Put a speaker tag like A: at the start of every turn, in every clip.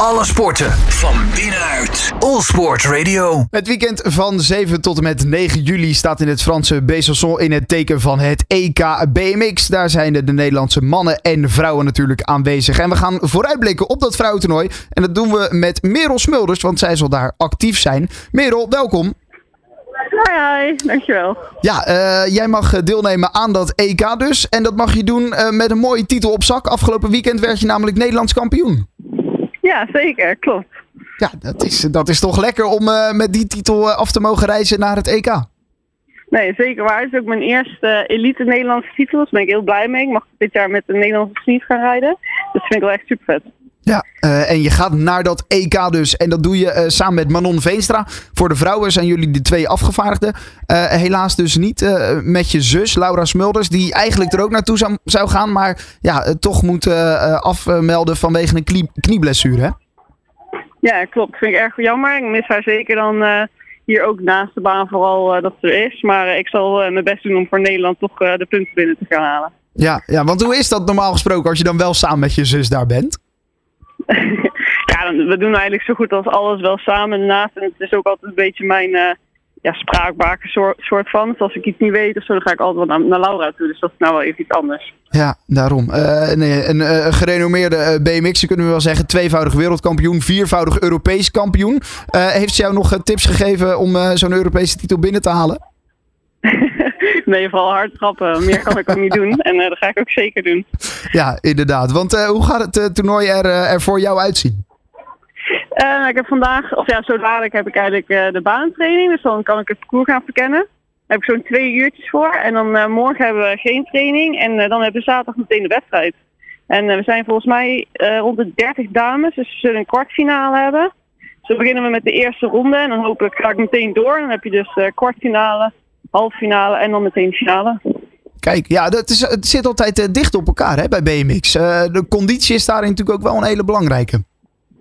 A: Alle sporten van binnenuit. All Sport Radio.
B: Het weekend van 7 tot en met 9 juli staat in het Franse Besançon in het teken van het EK BMX. Daar zijn de, de Nederlandse mannen en vrouwen natuurlijk aanwezig. En we gaan vooruitblikken op dat vrouwentoernooi. En dat doen we met Merel Smulders, want zij zal daar actief zijn. Merel, welkom.
C: Hi, hi, dankjewel.
B: Ja, eh, jij mag deelnemen aan dat EK dus. En dat mag je doen eh, met een mooie titel op zak. Afgelopen weekend werd je namelijk Nederlands kampioen.
C: Ja, zeker, klopt.
B: Ja, dat is, dat is toch lekker om eh, met die titel af te mogen reizen naar het EK.
C: Nee, zeker waar. Het is ook mijn eerste elite Nederlandse titel. Daar ben ik heel blij mee. Ik mag dit jaar met de Nederlandse sneak gaan rijden. Dus dat vind ik wel echt super vet.
B: Ja, uh, en je gaat naar dat EK dus. En dat doe je uh, samen met Manon Veenstra. Voor de vrouwen zijn jullie de twee afgevaardigden. Uh, helaas dus niet met je zus, Laura Smulders. Die eigenlijk er ook naartoe zou, zou gaan. Maar ja, toch moet afmelden vanwege een knie, knieblessure. Hè?
C: Ja, klopt. Vind ik erg jammer. Ik mis haar zeker dan hier ook naast de baan vooral dat ze er is. Maar ik zal mijn best doen om voor Nederland toch de punten binnen te gaan halen.
B: Ja, ja, want hoe is dat normaal gesproken als je dan wel samen met je zus daar bent?
C: ja, we doen eigenlijk zo goed als alles wel samen daarnaast. En het is ook altijd een beetje mijn uh, ja, spraakbaken soort, soort van. Dus als ik iets niet weet of zo, dan ga ik altijd wel naar, naar Laura toe. Dus dat is nou wel even iets anders.
B: Ja, daarom. Uh, nee, een uh, gerenommeerde BMX, kunnen we wel zeggen. Tweevoudig wereldkampioen, viervoudig Europees kampioen. heeft ze jou nog tips gegeven om zo'n Europese titel binnen te halen?
C: nee, vooral hard trappen. Meer kan ik ook niet doen. En uh, dat ga ik ook zeker doen.
B: Ja, inderdaad. Want uh, hoe gaat het uh, toernooi er, er voor jou uitzien?
C: Ik heb vandaag, of ja, zo dadelijk heb ik eigenlijk de baantraining. Dus dan kan ik het parcours gaan verkennen. Daar heb ik zo'n twee uurtjes voor. En dan morgen hebben we geen training. En dan hebben we zaterdag meteen de wedstrijd. En we zijn volgens mij rond de 30 dames. Dus we zullen een kwartfinale hebben. Dus dan beginnen we met de eerste ronde. En dan hopelijk ga ik meteen door. Dan heb je dus kwartfinale, halffinale en dan meteen finale.
B: Kijk, ja, dat is, het zit altijd uh, dicht op elkaar hè, bij BMX. Uh, de conditie is daarin natuurlijk ook wel een hele belangrijke.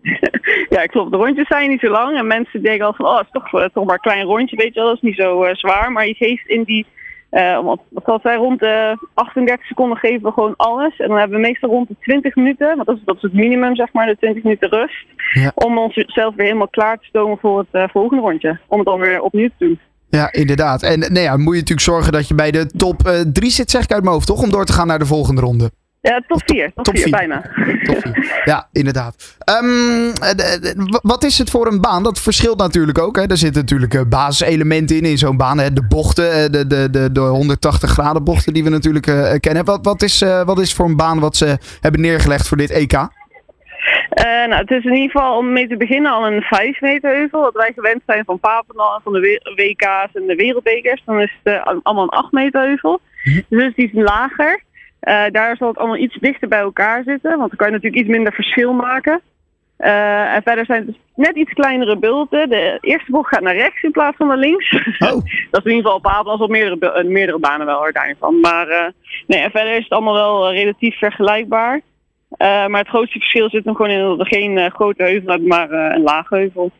C: ja, klopt. De rondjes zijn niet zo lang. En mensen denken al van, oh, het is toch, uh, toch maar een klein rondje, weet je wel. Dat is niet zo zwaar. Maar je geeft in die, wat, wat zijn, rond de 38 seconden geven we gewoon alles. En dan hebben we meestal rond de 20 minuten, want dat is, dat is het minimum, zeg maar, de 20 minuten rust. Ja. Om onszelf weer helemaal klaar te stomen voor het volgende rondje. Om het dan weer opnieuw te doen.
B: Ja, inderdaad. En nou ja, moet je natuurlijk zorgen dat je bij de top 3 uh, zit, zeg ik uit mijn hoofd, toch? Om door te gaan naar de volgende ronde.
C: Ja, top 4. Top, top 4, bijna.
B: Top 4. Ja, inderdaad. Um, wat is het voor een baan? Dat verschilt natuurlijk ook. Hè. Er zitten natuurlijk uh, basiselementen in, in zo'n baan. Hè. De bochten, de, de, de, de 180 graden bochten die we natuurlijk uh, kennen. Wat, wat, is, uh, wat is voor een baan wat ze hebben neergelegd voor dit EK?
C: Uh, nou, het is in ieder geval om mee te beginnen al een 5 meter heuvel. Wat wij gewend zijn van Papendal en van de WK's en de wereldbekers. Dan is het uh, allemaal een 8 meter heuvel. Dus die is lager. Uh, daar zal het allemaal iets dichter bij elkaar zitten. Want dan kan je natuurlijk iets minder verschil maken. en verder zijn het dus net iets kleinere bulten. De eerste bocht gaat naar rechts in plaats van naar links. Oh. dat is in ieder geval op Papendal op meerdere, meerdere banen wel hoor, daarvan. Maar nee, en verder is het allemaal wel relatief vergelijkbaar. Uh, maar het grootste verschil zit hem gewoon in dat we geen uh, grote heuvel maar uh, een lage heuvel.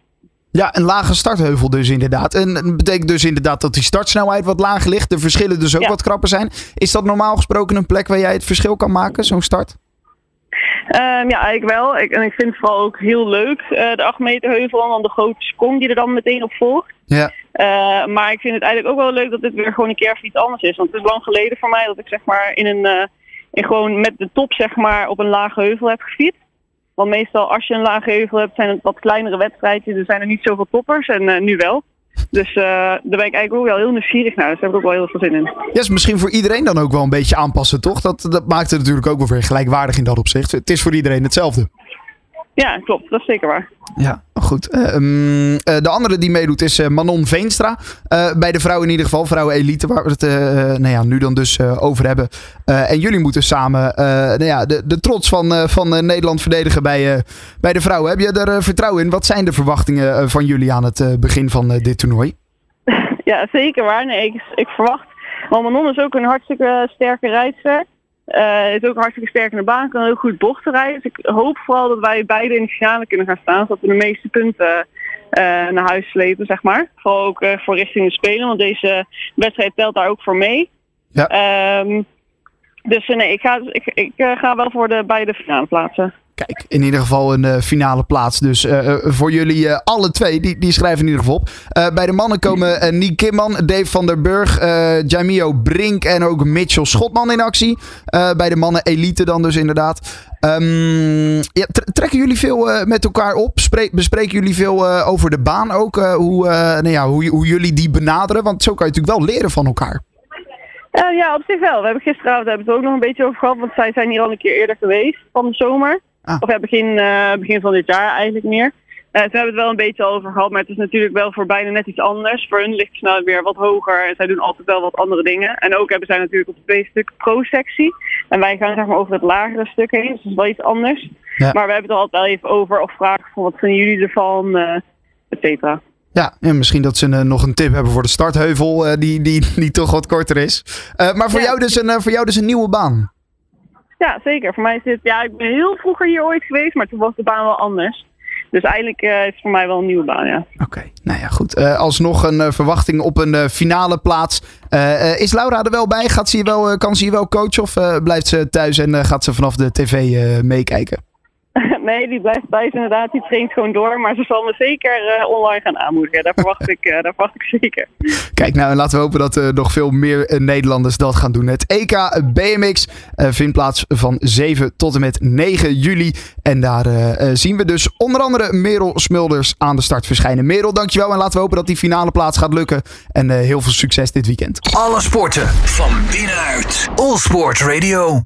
B: Ja, een lage startheuvel dus inderdaad. En dat betekent dus inderdaad dat die startsnelheid wat lager ligt. De verschillen dus ook ja. wat krapper zijn. Is dat normaal gesproken een plek waar jij het verschil kan maken, zo'n start?
C: Um, ja, eigenlijk wel. Ik, en ik vind het vooral ook heel leuk, de 8 meter heuvel. En dan de grote sprong die er dan meteen op volgt. Ja. maar ik vind het eigenlijk ook wel leuk dat dit weer gewoon een keer even iets anders is. Want het is lang geleden voor mij dat ik zeg maar in een en gewoon met de top zeg maar op een lage heuvel heb gefietst. Want meestal als je een lage heuvel hebt zijn het wat kleinere wedstrijdjes. Er zijn er niet zoveel toppers en uh, nu wel. Dus uh, daar ben ik eigenlijk ook wel heel nieuwsgierig naar. Dus daar heb ik ook wel heel veel zin in.
B: Ja, is misschien voor iedereen dan ook wel een beetje aanpassen, toch? Dat, dat maakt het natuurlijk ook wel weer gelijkwaardig in dat opzicht. Het is voor iedereen hetzelfde.
C: Ja, klopt. Dat is zeker waar.
B: Ja, goed. Uh, um, uh, de andere die meedoet is uh, Manon Veenstra. bij de vrouwen in ieder geval, vrouwen elite, waar we het nou ja, nu dan dus over hebben. en jullie moeten samen nou ja, de, de trots van, van Nederland verdedigen bij, bij de vrouwen. Heb je er vertrouwen in? Wat zijn de verwachtingen van jullie aan het begin van dit toernooi?
C: Ja, zeker waar. Nee, ik, ik verwacht. Want Manon is ook een hartstikke sterke rijdster. Uh, is ook hartstikke sterk in de baan, kan heel goed bochten rijden. Dus ik hoop vooral dat wij beide in de finale kunnen gaan staan, zodat we de meeste punten uh, naar huis slepen, zeg maar. Vooral ook uh, voor richting de Spelen, want deze wedstrijd telt daar ook voor mee. Ja. Um, dus nee, ik ga, ik, ik ga wel voor de beide finale plaatsen.
B: Kijk, in ieder geval een uh, finale plaats. Dus uh, voor jullie alle twee, die, die schrijven in ieder geval op. bij de mannen komen Nick Kimman, Dave van der Burg, Jamio Brink en ook Mitchell Schotman in actie. bij de mannen elite dan dus inderdaad. Ja, trekken jullie veel met elkaar op? Bespreken jullie veel over de baan ook? hoe, nou ja, hoe, hoe jullie die benaderen? Want zo kan je natuurlijk wel leren van elkaar.
C: ja, op zich wel. We hebben gisteravond hebben het ook nog een beetje over gehad. Want zij zijn hier al een keer eerder geweest van de zomer. Ah. Of ja, begin, uh, begin van dit jaar eigenlijk meer. Uh, ze hebben het wel een beetje over gehad, maar het is natuurlijk wel voor bijna net iets anders. Voor hun ligt het snel weer wat hoger en zij doen altijd wel wat andere dingen. En ook hebben zij natuurlijk op twee stuk pro-sectie. En wij gaan zeg maar over het lagere stuk heen, dus dat is wel iets anders. Maar we hebben het er altijd wel even over of vragen van wat vinden jullie ervan, uh, et cetera.
B: Ja, en misschien dat ze nog een tip hebben voor de startheuvel, die, die, die toch wat korter is. maar voor, jou dus een, voor jou dus een nieuwe baan.
C: Ja, zeker. Voor mij is dit, ja, ik ben heel vroeger hier ooit geweest, maar toen was de baan wel anders. Dus eigenlijk uh, is het voor mij wel een nieuwe baan, ja.
B: Oké, nou ja, goed. Uh, alsnog een uh, verwachting op een finale plaats. is Laura er wel bij? Gaat ze wel, kan ze je wel coachen of blijft ze thuis en gaat ze vanaf de tv meekijken?
C: Nee, die blijft thuis inderdaad. Die traint gewoon door. Maar ze zal me zeker uh, online gaan aanmoedigen. Daar verwacht, ik, uh, daar verwacht ik zeker.
B: Kijk, nou laten we hopen dat uh, nog veel meer Nederlanders dat gaan doen. Het EK BMX vindt plaats van 7 tot en met 9 juli. En daar zien we dus onder andere Merel Smulders aan de start verschijnen. Merel, dankjewel. En laten we hopen dat die finale plaats gaat lukken. En heel veel succes dit weekend.
A: Alle sporten van binnenuit. All Sport Radio.